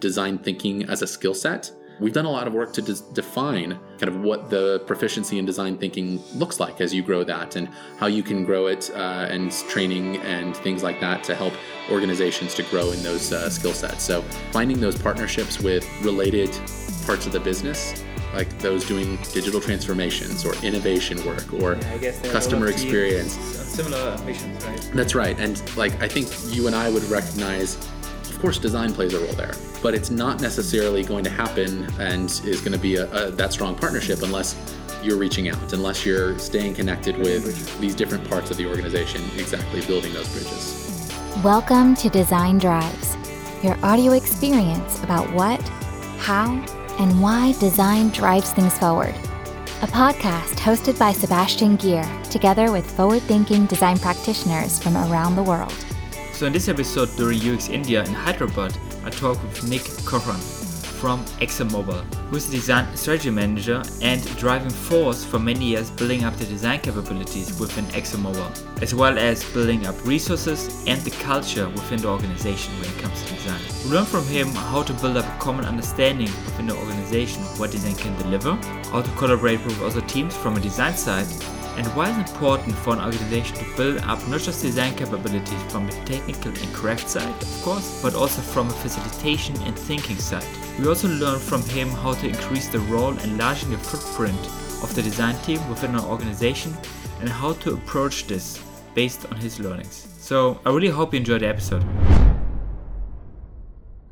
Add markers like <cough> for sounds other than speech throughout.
design thinking as a skill set. We've done a lot of work to des- define kind of what the proficiency in design thinking looks like as you grow that and how you can grow it uh, and training and things like that to help organizations to grow in those uh, skill sets. So finding those partnerships with related parts of the business like those doing digital transformations or innovation work or Yeah, I guess there are a lot customer experience. Similar missions, right? That's right. And like I think you and I would recognize of course design plays a role there, but it's not necessarily going to happen and is going to be a, a, that strong partnership unless you're reaching out, unless you're staying connected with these different parts of the organization, exactly building those bridges. Welcome to Design Drives, your audio experience about what, how, and why design drives things forward. A podcast hosted by Sebastian Gear, together with forward thinking design practitioners from around the world. So in this episode during UX India in Hyderabad, I talk with Nick Corran from ExxonMobil, who's the design strategy manager and driving force for many years building up the design capabilities within ExxonMobil, as well as building up resources and the culture within the organization when it comes to design. We learn from him how to build up a common understanding within the organization of what design can deliver, how to collaborate with other teams from a design side, and why it's important for an organization to build up not just design capabilities from the technical and craft side, of course, but also from a facilitation and thinking side. We also learn from him how to increase the role and enlarging the footprint of the design team within an organization and how to approach this based on his learnings. So I really hope you enjoyed the episode.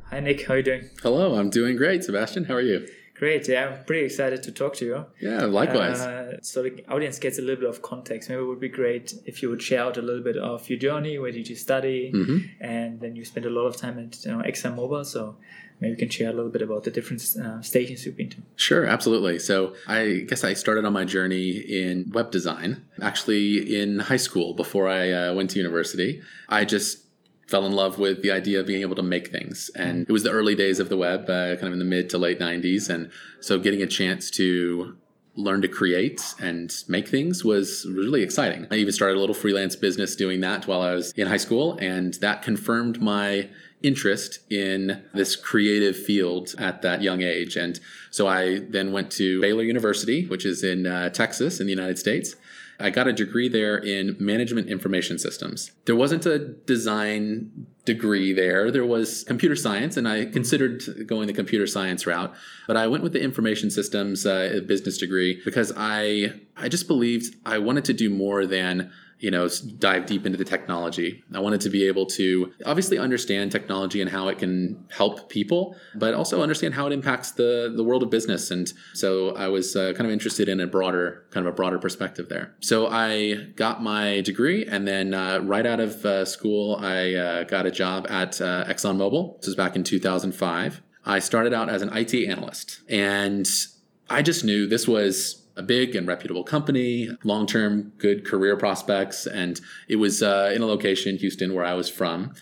Hi Nick, how are you doing? Hello, I'm doing great, Sebastian. How are you? Great, yeah, I'm pretty excited to talk to you. Yeah, likewise. Uh, so the audience gets a little bit of context. Maybe it would be great if you would share out a little bit of your journey. Where did you study? Mm-hmm. And then you spent a lot of time at you know, ExxonMobil. So maybe you can share a little bit about the different uh, stations you've been to. Sure, absolutely. So I guess I started on my journey in web design, actually in high school before I uh, went to university. I just fell in love with the idea of being able to make things. And it was the early days of the web, uh, kind of in the mid to late 90s. And so getting a chance to learn to create and make things was really exciting. I even started a little freelance business doing that while I was in high school. And that confirmed my interest in this creative field at that young age. And so I then went to Baylor University, which is in uh, Texas in the United States. I got a degree there in management information systems. There wasn't a design degree there. There was computer science, and I considered going the computer science route, but I went with the information systems uh, business degree because I I just believed I wanted to do more than you know dive deep into the technology. I wanted to be able to obviously understand technology and how it can help people but also understand how it impacts the the world of business. And so i was uh, kind of interested in a broader kind of a broader perspective there. So i got my degree and then uh, right out of uh, school i uh, got a job at uh, exxonmobil. This was back in 2005 i started out as an it analyst and i just knew this was a big and reputable company, long term good career prospects. And it was uh, in a location, Houston, where I was from.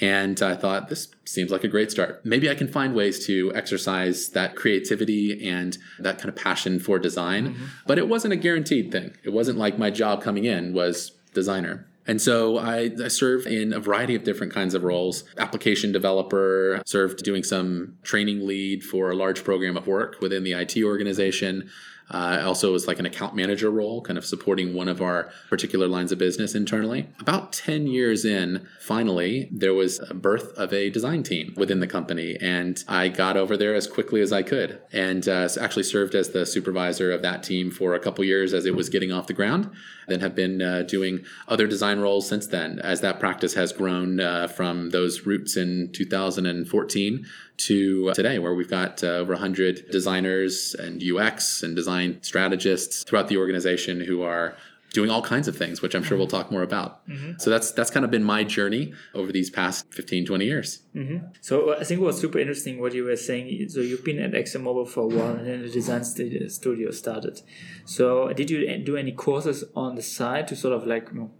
And I thought, this seems like a great start. Maybe I can find ways to exercise that creativity and that kind of passion for design. Mm-hmm. But it wasn't a guaranteed thing. It wasn't like my job coming in was designer. And so I, I, served in a variety of different kinds of roles. Application developer, served doing some training lead for a large program of work within the IT organization. Uh, also was like an account manager role, kind of supporting one of our particular lines of business internally. About 10 years in, finally, there was a birth of a design team within the company, and I got over there as quickly as I could and uh, actually served as the supervisor of that team for a couple years as it was getting off the ground. Then have been uh, doing other design roles since then, as that practice has grown uh, from those roots in 2014 to today, where we've got uh, over 100 designers and UX and design strategists throughout the organization who are doing all kinds of things, which I'm sure we'll talk more about. Mm-hmm. So that's that's kind of been my journey over these past 15, 20 years. Mm-hmm. So I think it was super interesting what you were saying. So you've been at ExxonMobil for a while, and then the design studio started. So did you do any courses on the side to sort of like you know,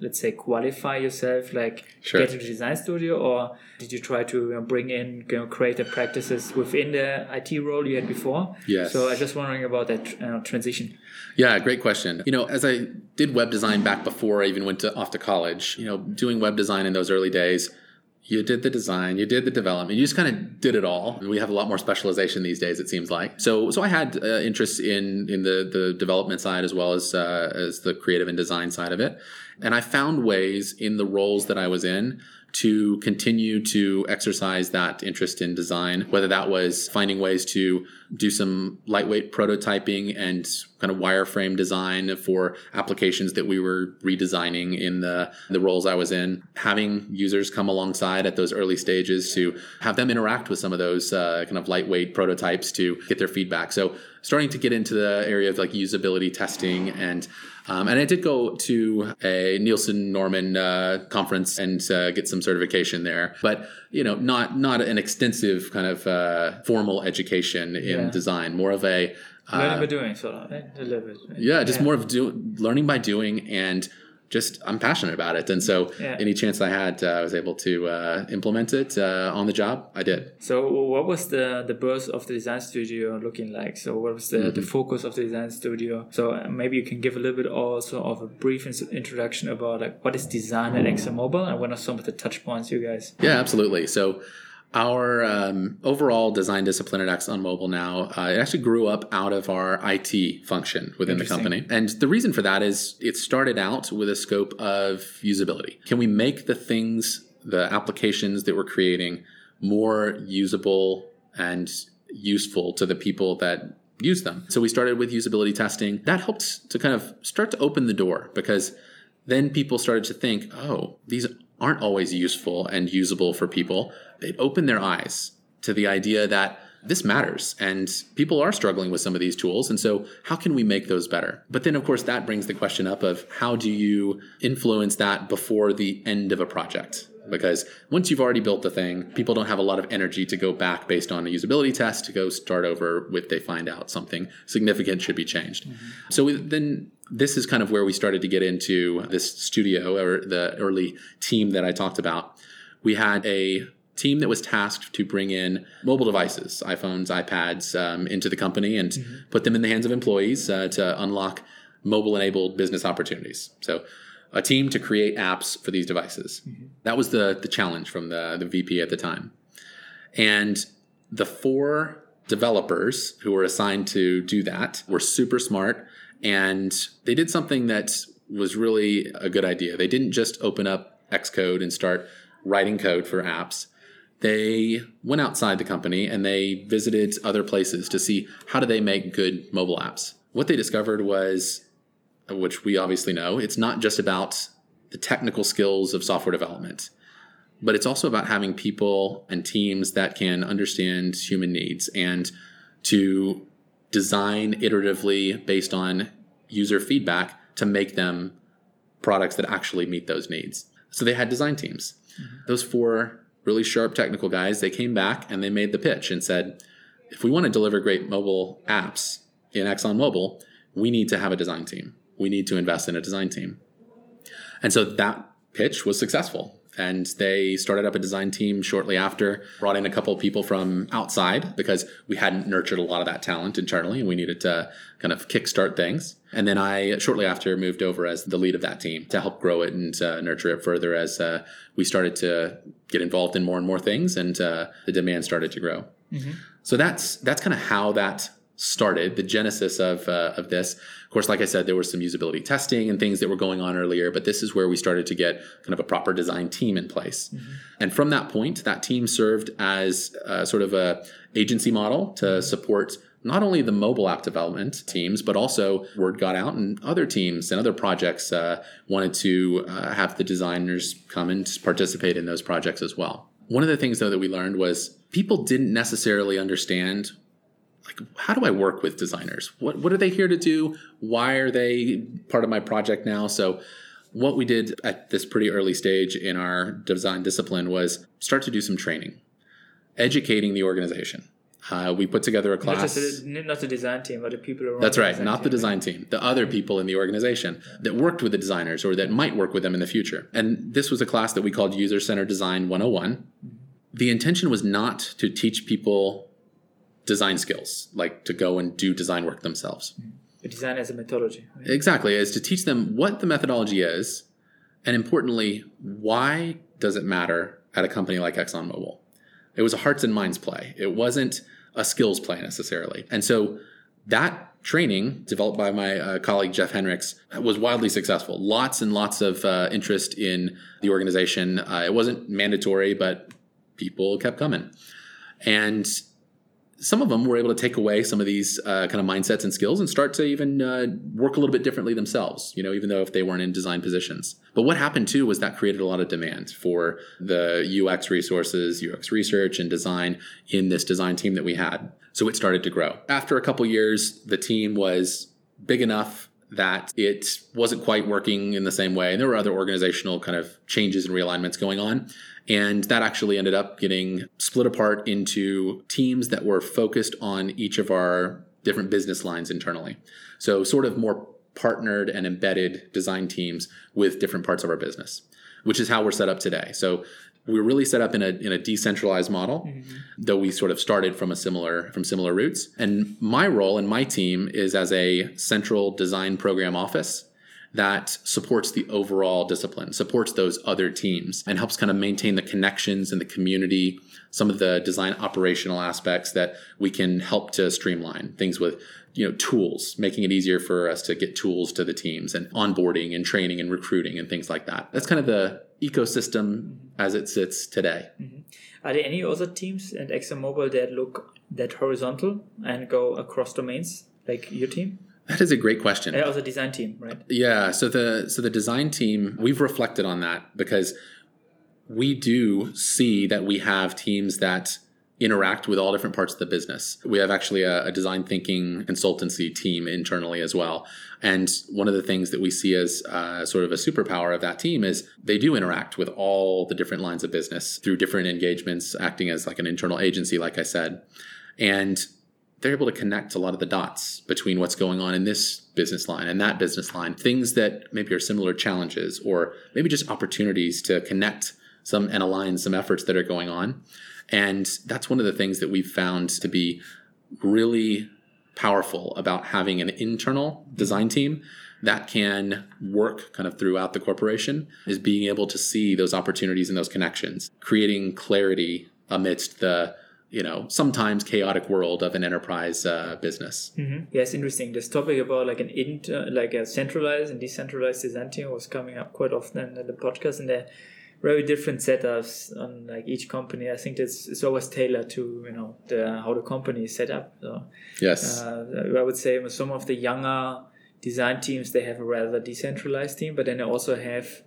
let's say qualify yourself like sure. get into design studio or did you try to you know, bring in you know, creative practices within the IT role you had before? Yes. So I was just wondering about that uh, transition. Yeah great question. You know as I did web design back before I even went to, off to college you know doing web design in those early days you did the design, you did the development, you just kind of did it all. And we have a lot more specialization these days, it seems like. So, so I had uh, interest in in the the development side as well as uh, as the creative and design side of it, and I found ways in the roles that I was in to continue to exercise that interest in design, whether that was finding ways to do some lightweight prototyping and kind of wireframe design for applications that we were redesigning in the, the roles I was in, having users come alongside at those early stages to have them interact with some of those uh, kind of lightweight prototypes to get their feedback. So starting to get into the area of like usability testing and um, and I did go to a Nielsen Norman uh, conference and uh, get some certification there, but you know, not not an extensive kind of uh, formal education in Design. More of a Learning uh, by doing, sort of, right? a little bit. yeah, just more of do, learning by doing and just I'm passionate about it, and so Yeah. any chance I had, uh, I was able to uh, implement it uh, on the job. I did. So, what was the the birth of the design studio looking like? So, what was the, Mm-hmm. the focus of the design studio? So, uh, maybe you can give a little bit also of a brief introduction about like what is design at ExxonMobil and what are some of the touch points you guys? Yeah, absolutely. So our um, overall design discipline at ExxonMobil now, uh, it actually grew up out of our IT function within the company. And the reason for that is it started out with a scope of usability. Can we make the things, the applications that we're creating more usable and useful to the people that use them? So we started with usability testing. That helped to kind of start to open the door because then people started to think, oh, these aren't always useful and usable for people. It opened their eyes to the idea that this matters and people are struggling with some of these tools. And so, how can we make those better? But then, of course, that brings the question up of how do you influence that before the end of a project? Because once you've already built the thing, people don't have a lot of energy to go back based on a usability test to go start over if they find out something significant should be changed. So we, then this is kind of where we started to get into this studio or the early team that I talked about. We had a team that was tasked to bring in mobile devices, iPhones, iPads, um, into the company and put them in the hands of employees uh, to unlock mobile enabled business opportunities. So, a team to create apps for these devices. Mm-hmm. That was the, the challenge from the, the VP at the time. And the four developers who were assigned to do that were super smart and they did something that was really a good idea. They didn't just open up Xcode and start writing code for apps. They went outside the company and they visited other places to see how do they make good mobile apps. What they discovered was which we obviously know, it's not just about the technical skills of software development but it's also about having people and teams that can understand human needs and to design iteratively based on user feedback to make them products that actually meet those needs. So they had design teams. Mm-hmm. Those four really sharp technical guys, they came back and they made the pitch and said, if we want to deliver great mobile apps in ExxonMobil, we need to have a design team. We need to invest in a design team. And so that pitch was successful. And they started up a design team shortly after, brought in a couple of people from outside because we hadn't nurtured a lot of that talent internally and we needed to kind of kickstart things. And then I shortly after moved over as the lead of that team to help grow it and uh, nurture it further as uh, we started to get involved in more and more things and uh, the demand started to grow. So that's that's kind of how that started, the genesis of uh, of this. Of course, like I said, there was some usability testing and things that were going on earlier, but this is where we started to get kind of a proper design team in place. And from that point, that team served as uh, sort of a agency model to support not only the mobile app development teams, but also word got out and other teams and other projects uh, wanted to uh, have the designers come and participate in those projects as well. One of the things though that we learned was people didn't necessarily understand like how do I work with designers? What what are they here to do? Why are they part of my project now? So what we did at this pretty early stage in our design discipline was start to do some training, educating the organization. Uh, we put together a Not class. just the, not the design team, but the people around. That's right, design not the team. design team, the other people in the organization that worked with the designers or that might work with them in the future. And this was a class that we called User Centered Design 101. The intention was not to teach people design skills, like to go and do design work themselves. The design as a methodology. right? Exactly, is to teach them what the methodology is, and importantly, why does it matter at a company like ExxonMobil. It was a hearts and minds play. It wasn't a skills play necessarily. And so that training developed by my uh, colleague Jeff Henricks was wildly successful. Lots and lots of uh, interest in the organization. Uh, it wasn't mandatory, but people kept coming. And some of them were able to take away some of these uh, kind of mindsets and skills and start to even uh, work a little bit differently themselves, you know, even though if they weren't in design positions. But what happened too was that created a lot of demand for the UX resources, UX research, and design in this design team that we had. So it started to grow. After a couple years, the team was big enough that it wasn't quite working in the same way. And there were other organizational kind of changes and realignments going on. And that actually ended up getting split apart into teams that were focused on each of our different business lines internally. So, sort of more partnered and embedded design teams with different parts of our business, which is how we're set up today. So, we're really set up in a, in a decentralized model mm-hmm. though we sort of started from a similar from similar roots and my role and my team is as a central design program office that supports the overall discipline, supports those other teams, and helps kind of maintain the connections in the community, some of the design operational aspects that we can help to streamline. Things with you know tools making it easier for us to get tools to the teams and onboarding and training and recruiting and things like that. That's kind of the ecosystem as it sits today. Mm-hmm. are there any other teams at exxonmobil that look that horizontal and go across domains like your team that is a great question. That was a design team, right? Yeah. So the so the design team, we've reflected on that because we do see that we have teams that interact with all different parts of the business. We have actually a, a, design thinking consultancy team internally as well. And one of the things that we see as uh, sort of a superpower of that team is they do interact with all the different lines of business through different engagements, acting as like an internal agency, like I said. And they're able to connect a lot of the dots between what's going on in this business line and that business line, things that maybe are similar challenges or maybe just opportunities to connect some and align some efforts that are going on. And that's one of the things that we've found to be really powerful about having an internal design team that can work kind of throughout the corporation is being able to see those opportunities and those connections, creating clarity amidst the you know sometimes chaotic world of an enterprise uh, business. Mm-hmm. Yeah, interesting. This topic about like an inter, like a centralized and decentralized design team was coming up quite often in the podcast, and they're very different setups on like each company. I think it's it's always tailored to you know the how the company is set up. So, yes, uh, I would say some of the younger design teams they have a rather decentralized team, but then they also have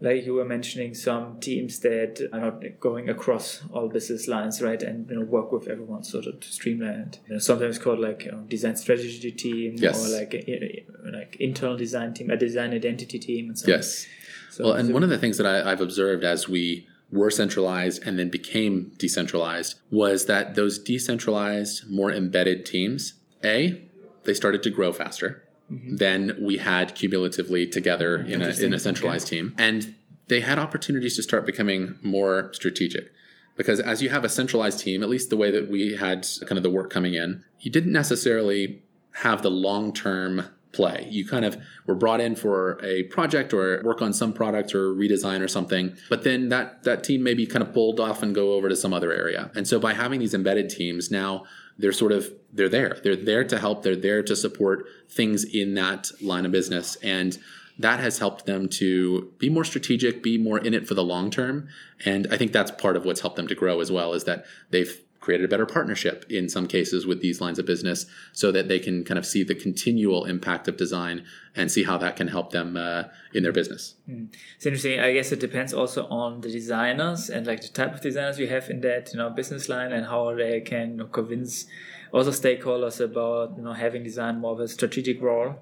like you were mentioning some teams that are not going across all business lines right and you know work with everyone sort of to streamline. It you know, sometimes called like you know, design strategy team yes. or like a, like internal design team a design identity team and so yes. So, well and so one of the things that I, i've observed as we were centralized and then became decentralized was that those decentralized more embedded teams a they started to grow faster mm-hmm. than we had cumulatively together in a, in a centralized okay. team. And they had opportunities to start becoming more strategic. Because as you have a centralized team, at least the way that we had kind of the work coming in, you didn't necessarily have the long term play. You kind of were brought in for a project or work on some product or redesign or something, but then that that team maybe kind of pulled off and go over to some other area. And so by having these embedded teams, now they're sort of they're there. They're there to help. They're there to support things in that line of business and that has helped them to be more strategic, be more in it for the long term. And I think that's part of what's helped them to grow as well is that they've created a better partnership in some cases with these lines of business so that they can kind of see the continual impact of design and see how that can help them uh, in their business. Mm. It's interesting. I guess it depends also on the designers and like the type of designers you have in that you know business line and how they can convince also stakeholders about you know having design more of a strategic role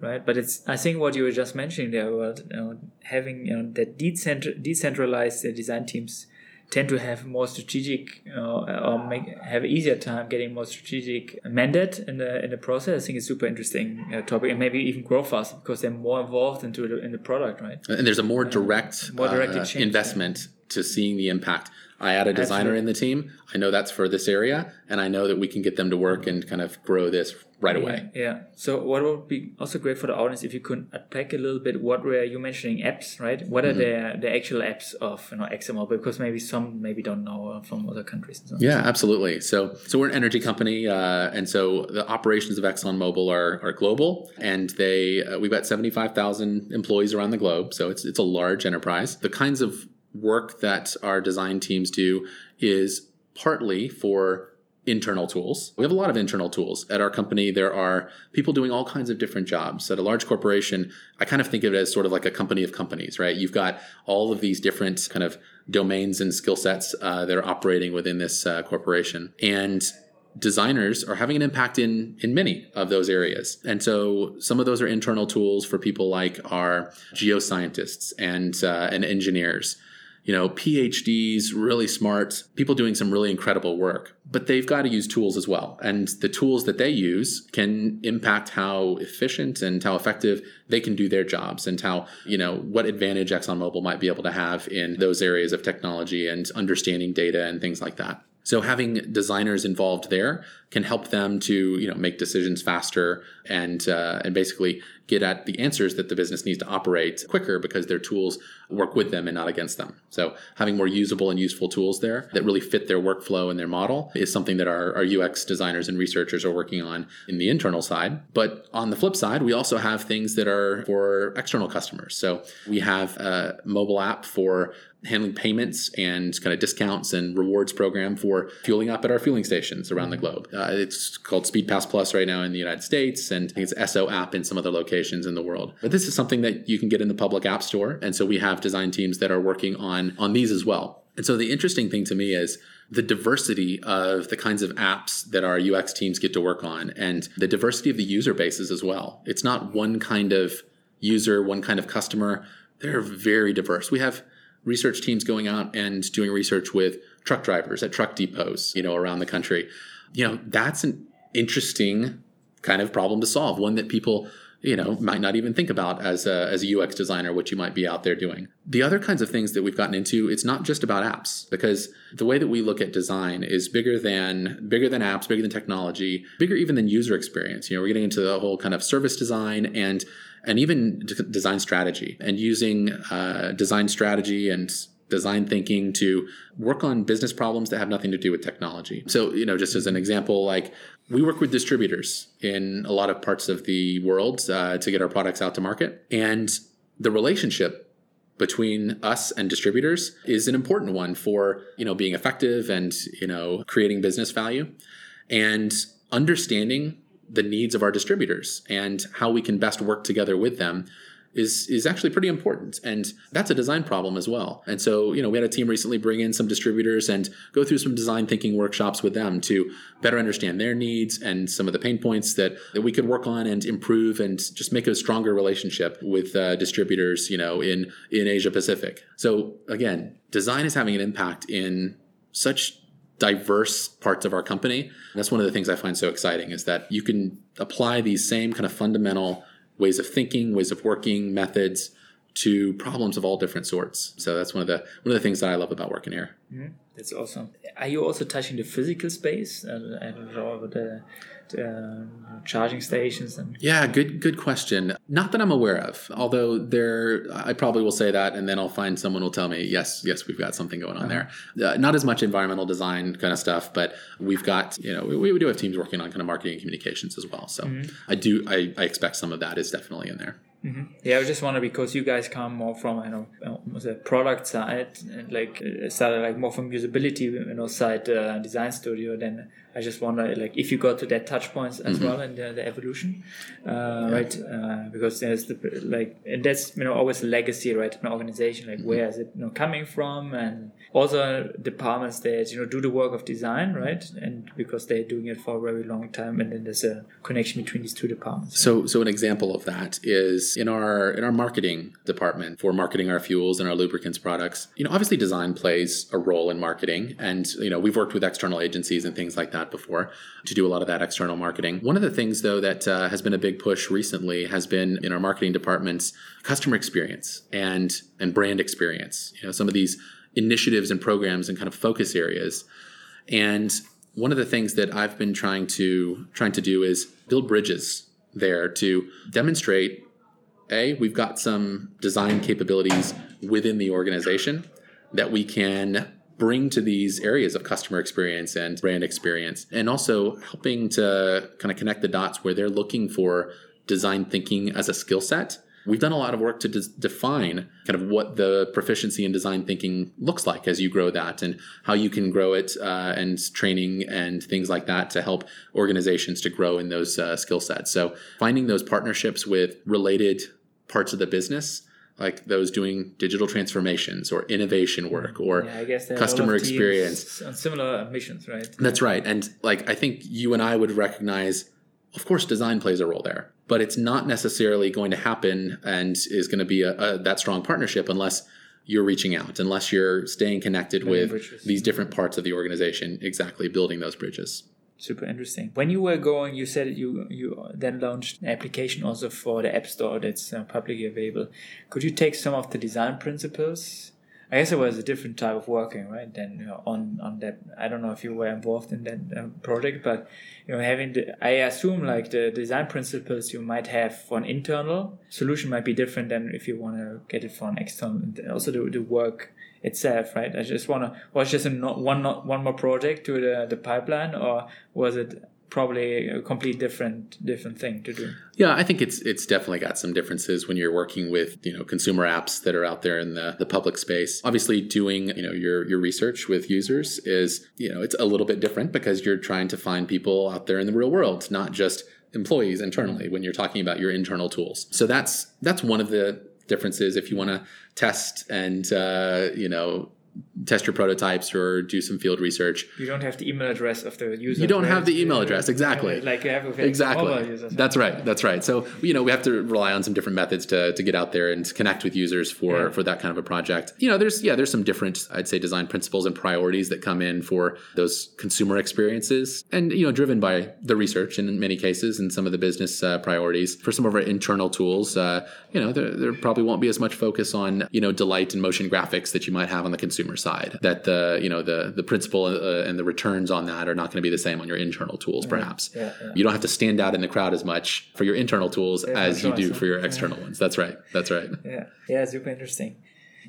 right? But it's I think what you were just mentioning there about you know, having you know that decentralized design teams tend to have more strategic you know, or make have easier time getting more strategic mandate in the in the process. I think it's super interesting uh, topic and maybe even grow faster because they're more involved into the in the product, right? And there's a more direct, more direct uh, investment to seeing the impact. I add a designer Absolutely. in the team. I know that's for this area, and I know that we can get them to work and kind of grow this right away. Yeah. So what would be also great for the audience if you could unpack a little bit what were you mentioning apps, right? What are the the actual apps of you know XML? Because maybe some maybe don't know uh, from other countries. And so. Yeah, absolutely. So, so we're an energy company, uh, and so the operations of ExxonMobil are are global, and they uh, we've got seventy five thousand employees around the globe. So it's it's a large enterprise. The kinds of work that our design teams do is partly for internal tools. We have a lot of internal tools at our company. There are people doing all kinds of different jobs. At a large corporation, I kind of think of it as sort of like a company of companies, right? You've got all of these different kind of domains and skill sets uh, that are operating within this uh, corporation, and designers are having an impact in in many of those areas. And so some of those are internal tools for people like our geoscientists and uh, and engineers you know, PhDs, really smart people doing some really incredible work, but they've got to use tools as well. And the tools that they use can impact how efficient and how effective they can do their jobs and how, you know, what advantage ExxonMobil might be able to have in those areas of technology and understanding data and things like that. So having designers involved there can help them to you know make decisions faster and uh, and basically get at the answers that the business needs to operate quicker because their tools work with them and not against them. So having more usable and useful tools there that really fit their workflow and their model is something that our, our UX designers and researchers are working on in the internal side. But on the flip side, we also have things that are for external customers. So we have a mobile app for handling payments and kind of discounts and rewards program for fueling up at our fueling stations around the globe. Uh, Uh, it's called Speed Pass Plus right now in the United States, and it's Esso app in some other locations in the world. But this is something that you can get in the public app store, and so we have design teams that are working on on these as well. And so the interesting thing to me is the diversity of the kinds of apps that our UX teams get to work on and the diversity of the user bases as well. It's not one kind of user, one kind of customer. They're very diverse. We have research teams going out and doing research with truck drivers at truck depots, you know, around the country. You know, that's an interesting kind of problem to solve, one that people you know might not even think about as a, as a ux designer what you might be out there doing. The other kinds of things that we've gotten into it's not just about apps because the way that we look at design is bigger than bigger than apps bigger than technology bigger even than user experience. You know we're getting into the whole kind of service design and and even d- design strategy and using uh, design strategy and design thinking to work on business problems that have nothing to do with technology. So, you know, just as an example, like we work with distributors in a lot of parts of the world uh, to get our products out to market. And the relationship between us and distributors is an important one for, you know, being effective and, you know, creating business value and understanding the needs of our distributors and how we can best work together with them is is actually pretty important and that's a design problem as well. And so you know we had a team recently bring in some distributors and go through some design thinking workshops with them to better understand their needs and some of the pain points that, that we could work on and improve and just make a stronger relationship with uh, distributors you know in in asia pacific. So again design is having an impact in such diverse parts of our company. That's one of the things i find so exciting is that you can apply these same kind of fundamental ways of thinking, ways of working, methods to problems of all different sorts. So that's one of the one of the things that I love about working here. Mm-hmm. That's awesome. Are you also touching the physical space? I don't know the uh, charging stations and yeah, good good question. Not that I'm aware of. Although there, I probably will say that, and then I'll find someone will tell me yes, yes, we've got something going on uh-huh. there. Uh, not as much environmental design kind of stuff, but we've got you know we, we do have teams working on kind of marketing and communications as well. So mm-hmm. I do I, I expect some of that is definitely in there. Mm-hmm. Yeah, I just wonder because you guys come more from you know the product side and like uh, started like more from usability you know side uh, design studio. Then I just wonder like if you go to that touch points as mm-hmm. well in the, the evolution, uh, yeah. right? Uh, because there's the like and that's you know always a legacy, right? An organization like mm-hmm. where is it you know coming from and also departments that you know do the work of design right and because they're doing it for a very long time and then there's a connection between these two departments so so an example of that is in our in our marketing department for marketing our fuels and our lubricants products you know obviously design plays a role in marketing and you know we've worked with external agencies and things like that before to do a lot of that external marketing one of the things though that uh, has been a big push recently has been in our marketing departments customer experience and and brand experience you know some of these initiatives and programs and kind of focus areas. And one of the things that I've been trying to trying to do is build bridges there to demonstrate a we've got some design capabilities within the organization that we can bring to these areas of customer experience and brand experience and also helping to kind of connect the dots where they're looking for design thinking as a skill set We've done a lot of work to des- define kind of what the proficiency in design thinking looks like as you grow that and how you can grow it uh, and training and things like that to help organizations to grow in those uh, skill sets. So finding those partnerships with related parts of the business like those doing digital transformations or innovation work or yeah, customer experience. on similar missions right? That's right. And like i think you and i would recognize of course design plays a role there but it's not necessarily going to happen and is going to be a, a, that strong partnership unless you're reaching out, unless you're staying connected with bridges. these different parts of the organization, exactly building those bridges super interesting. When you were going, you said you you then launched an application also for the App Store that's uh, publicly available. Could you take some of the design principles I guess it was a different type of working, right? Than you know, on on that. I don't know if you were involved in that uh, project, but you know, having the, I assume like the design principles you might have for an internal solution might be different than if you want to get it for an external. Also the, the work itself, right? I just want to was just a not, one not one more project to the the pipeline, or was it probably a complete different different thing to do. Yeah, I think it's it's definitely got some differences when you're working with you know consumer apps that are out there in the, the public space. Obviously, doing you know your your research with users is you know it's a little bit different because you're trying to find people out there in the real world, not just employees internally when you're talking about your internal tools. So that's that's one of the differences if you want to test and uh, you know test your prototypes or do some field research. You don't have the email address of the user. You don't have the email address, exactly. Like you have with exactly. Users. That's right. That's right. So you know we have to rely on some different methods to, to get out there and connect with users for yeah. for that kind of a project. You know, there's yeah, there's some different I'd say design principles and priorities that come in for those consumer experiences, and you know, driven by the research in many cases and some of the business uh, priorities. For some of our internal tools, uh, you know, there, there probably won't be as much focus on you know delight and motion graphics that you might have on the consumer consumer side. That the you know the the principal uh, and the returns on that are not going to be the same on your internal tools. Perhaps yeah, yeah. you don't have to stand out in the crowd as much for your internal tools as you do for your external ones. That's right. That's right. Yeah, yeah, super interesting.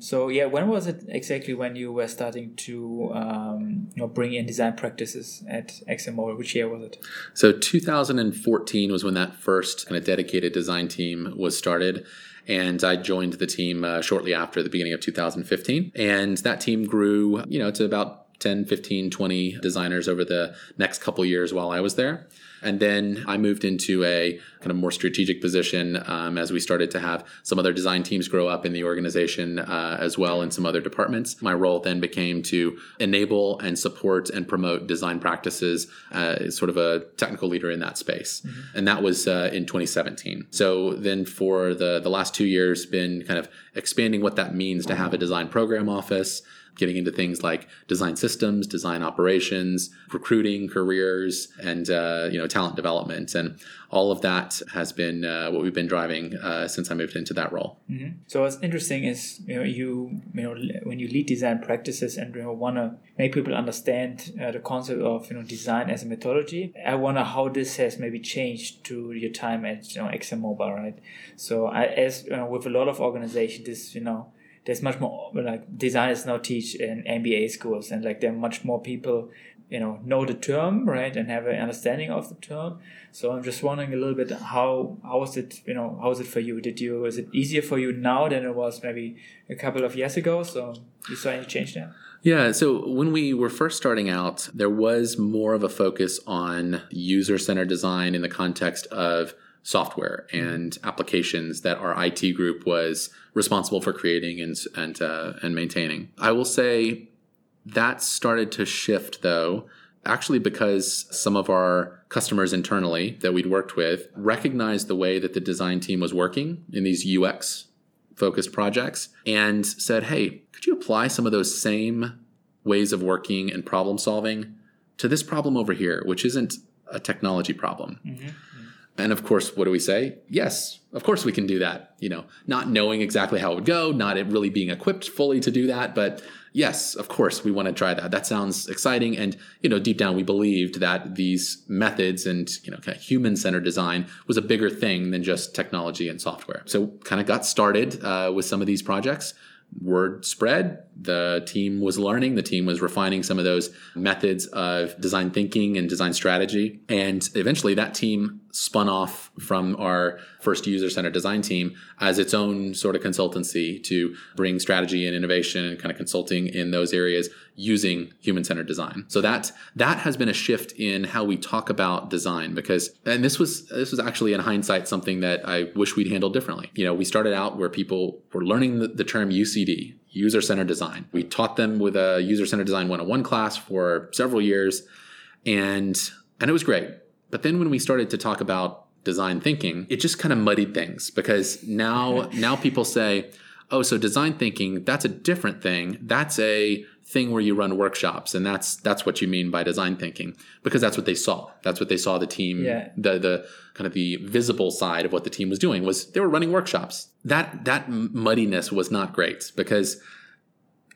So yeah, when was it exactly when you were starting to um, you know bring in design practices at XMO? Which year was it? So 2014 was when that first kind of dedicated design team was started, and I joined the team uh, shortly after the beginning of 2015. And that team grew, you know, to about 10, 15, 20 designers over the next couple years while I was there. And then I moved into a kind of more strategic position um, as we started to have some other design teams grow up in the organization uh, as well in some other departments. My role then became to enable and support and promote design practices uh, sort of a technical leader in that space. Mm-hmm. And that was uh, in 2017. So then for the, the last two years, been kind of expanding what that means to have a design program office getting into things like design systems, design operations, recruiting, careers, and uh, you know talent development, and all of that has been uh, what we've been driving uh, since I moved into that role. Mm-hmm. So what's interesting is you know you you know when you lead design practices and you know, want to make people understand uh, the concept of you know design as a methodology. I wonder how this has maybe changed to your time at you know ExxonMobil, right? So I, as you know, with a lot of organizations, this you know there's much more like designers now teach in MBA schools and like there are much more people you know know the term right and have an understanding of the term. So i'm just wondering a little bit how how was it you know how was it for you? Did you is it easier for you now than it was maybe a couple of years ago? So you saw any change there? Yeah, so when we were first starting out, there was more of a focus on user centered design in the context of software and applications that our IT group was responsible for creating and and uh, and maintaining. I will say that started to shift though actually because some of our customers internally that we'd worked with recognized the way that the design team was working in these UX focused projects and said, "Hey, could you apply some of those same ways of working and problem solving to this problem over here, which isn't a technology problem?" Mm-hmm. And of course, what do we say? Yes, of course we can do that. You know, not knowing exactly how it would go, not it really being equipped fully to do that, but yes, of course we want to try that. That sounds exciting. And, you know, deep down we believed that these methods and, you know, kind of human centered design was a bigger thing than just technology and software. So kind of got started uh, with some of these projects word spread. The team was learning, the team was refining some of those methods of design thinking and design strategy. And eventually that team spun off from our first user centered design team as its own sort of consultancy to bring strategy and innovation and kind of consulting in those areas using human centered design. So that that has been a shift in how we talk about design because and this was this was actually in hindsight something that I wish we'd handled differently. You know, we started out where people were learning the, the term UCD, user centered design. We taught them with a user centered design 101 class for several years and and it was great. But then when we started to talk about design thinking, it just kind of muddied things because now <laughs> now people say, "Oh, so design thinking, that's a different thing. That's a thing where you run workshops and that's that's what you mean by design thinking because that's what they saw that's what they saw the team Yeah. the the kind of the visible side of what the team was doing was they were running workshops that that muddiness was not great because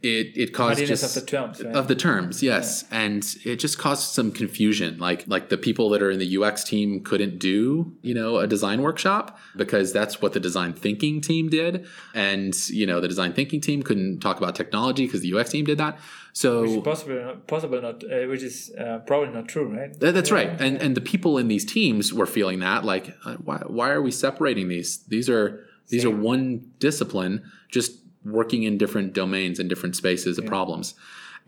it it caused just of the terms, right? of the terms yes. And it just caused some confusion. Like like the people that are in the UX team couldn't do you know a design workshop because that's what the design thinking team did. And you know the design thinking team couldn't talk about technology because the UX team did that. So Which is possible, not, possible not, uh, which is uh, probably not true, right? Th- That's right, and and the people in these teams were feeling that like, uh, why why are we separating these? These are these are one discipline, just working in different domains and different spaces of problems.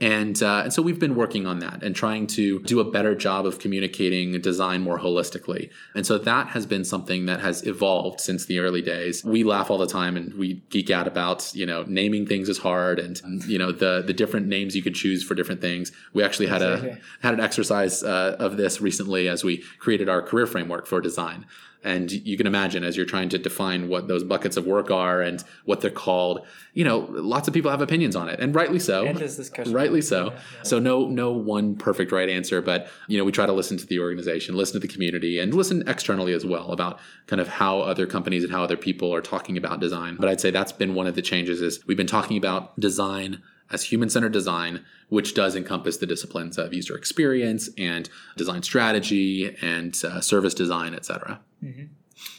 And, uh, and so we've been working on that and trying to do a better job of communicating design more holistically. And so that has been something that has evolved since the early days. We laugh all the time and we geek out about, you know, naming things is hard and, you know, the, the different names you could choose for different things. We actually had a, had an exercise uh, of this recently as we created our career framework for design. And you can imagine as you're trying to define what those buckets of work are and what they're called, you know, lots of people have opinions on it, and rightly so. Discussion. Rightly so. So no no one perfect right answer, but you know we try to listen to the organization, listen to the community, and listen externally as well about kind of how other companies and how other people are talking about design. But I'd say that's been one of the changes is we've been talking about design as human-centered design, which does encompass the disciplines of user experience and design strategy and uh, service design, et cetera.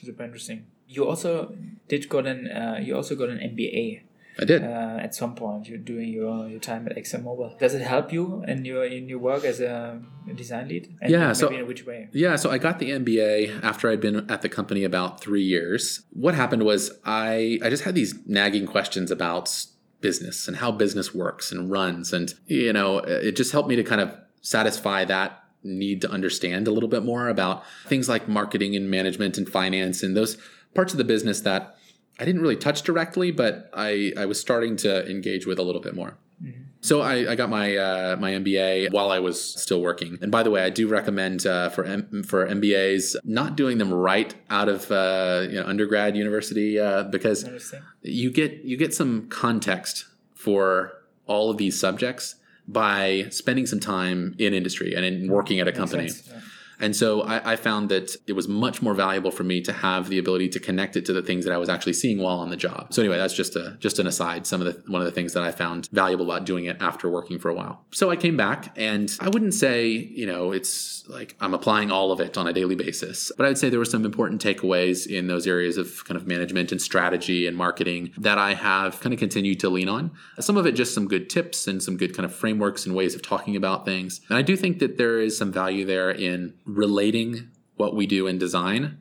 Super interesting. You also did got an uh, you also got an MBA I did. uh, at some point. You're doing your, your time at ExxonMobil. Does it help you in your in your work as a design lead? And Yeah, Maybe so- in which way? Yeah, so I got the MBA after I'd been at the company about three years. What happened was I I just had these nagging questions about business and how business works and runs, and you know, it just helped me to kind of satisfy that need to understand a little bit more about things like marketing and management and finance and those parts of the business that I didn't really touch directly, but I, I was starting to engage with a little bit more. So I, I got my uh, my MBA while I was still working. And by the way, I do recommend uh, for M- for MBAs not doing them right out of uh, you know, undergrad university uh, because you get you get some context for all of these subjects by spending some time in industry and in working at a company. yeah. And so I, I found that it was much more valuable for me to have the ability to connect it to the things that I was actually seeing while on the job. So anyway, that's just a just an aside. Some of the one of the things that I found valuable about doing it after working for a while. So I came back, and I wouldn't say you know it's like I'm applying all of it on a daily basis, but I'd say there were some important takeaways in those areas of kind of management and strategy and marketing that I have kind of continued to lean on. Some of it just some good tips and some good kind of frameworks and ways of talking about things. And I do think that there is some value there in relating what we do in design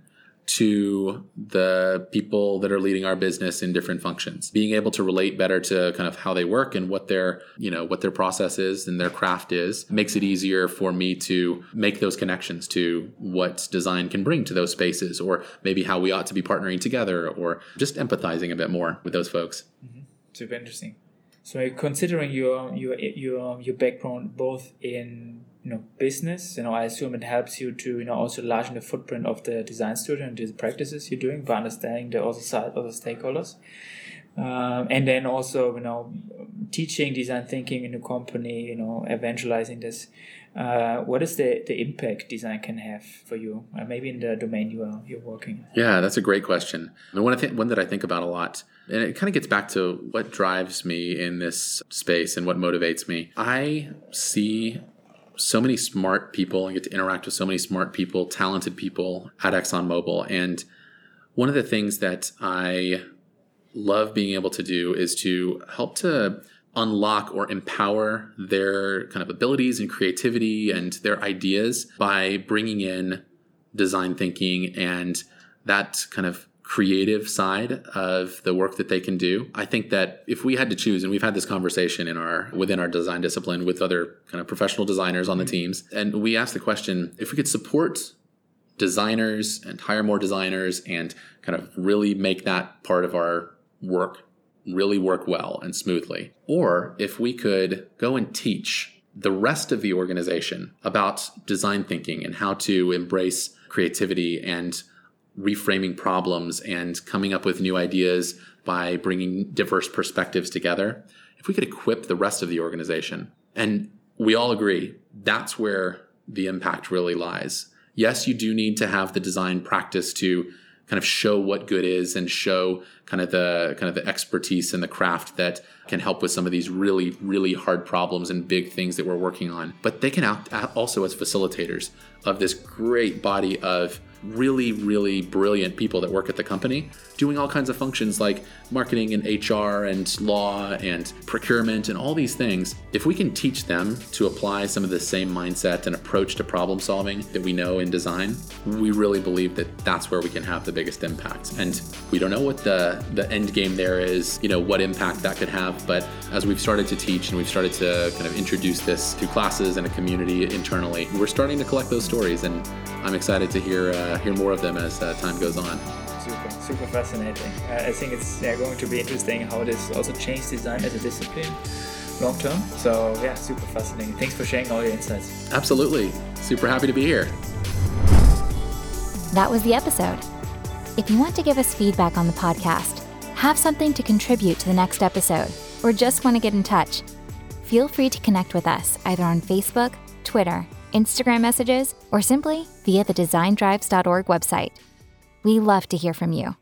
to the people that are leading our business in different functions. Being able to relate better to kind of how they work and what their you know what their process is and their craft is makes it easier for me to make those connections to what design can bring to those spaces or maybe how we ought to be partnering together or just empathizing a bit more with those folks. Mm-hmm. Super interesting. So considering your your your your background both in you know business, you know, I assume it helps you to you know also largen the footprint of the design studio and the practices you're doing by understanding the other side, other stakeholders. Um, and then also, you know, teaching design thinking in the company, you know, evangelizing this. Uh, what is the, the impact design can have for you, uh, maybe in the domain you are you're working? Yeah, that's a great question. And one, th- one that I think about a lot, and it kind of gets back to what drives me in this space and what motivates me. I see so many smart people and get to interact with so many smart people, talented people at ExxonMobil. And one of the things that I love being able to do is to help to unlock or empower their kind of abilities and creativity and their ideas by bringing in design thinking and that kind of creative side of the work that they can do. I think that if we had to choose, and we've had this conversation in our within our design discipline with other kind of professional designers on the mm-hmm. teams, and we asked the question if we could support designers and hire more designers and kind of really make that part of our work really work well and smoothly, or if we could go and teach the rest of the organization about design thinking and how to embrace creativity and reframing problems and coming up with new ideas by bringing diverse perspectives together, if we could equip the rest of the organization, and we all agree that's where the impact really lies. Yes, you do need to have the design practice to kind of show what good is and show kind of the kind of the expertise and the craft that can help with some of these really really hard problems and big things that we're working on. But they can act also as facilitators of this great body of really, really brilliant people that work at the company doing all kinds of functions like marketing and HR and law and procurement and all these things. If we can teach them to apply some of the same mindset and approach to problem solving that we know in design, we really believe that that's where we can have the biggest impact. And we don't know what the, the end game there is, you know, what impact that could have. But as we've started to teach and we've started to kind of introduce this to classes and a community internally, we're starting to collect those stories. And I'm excited to hear, uh, hear more of them as uh, time goes on super, super fascinating. Uh, I think it's yeah, going to be interesting how this also changed design as a discipline long term. So yeah, super fascinating. Thanks for sharing all your insights. Absolutely. Super happy to be here. That was the episode. If you want to give us feedback on the podcast, have something to contribute to the next episode, or just want to get in touch, feel free to connect with us either on Facebook, Twitter, Instagram messages, or simply via the designdrives.org website. We love to hear from you.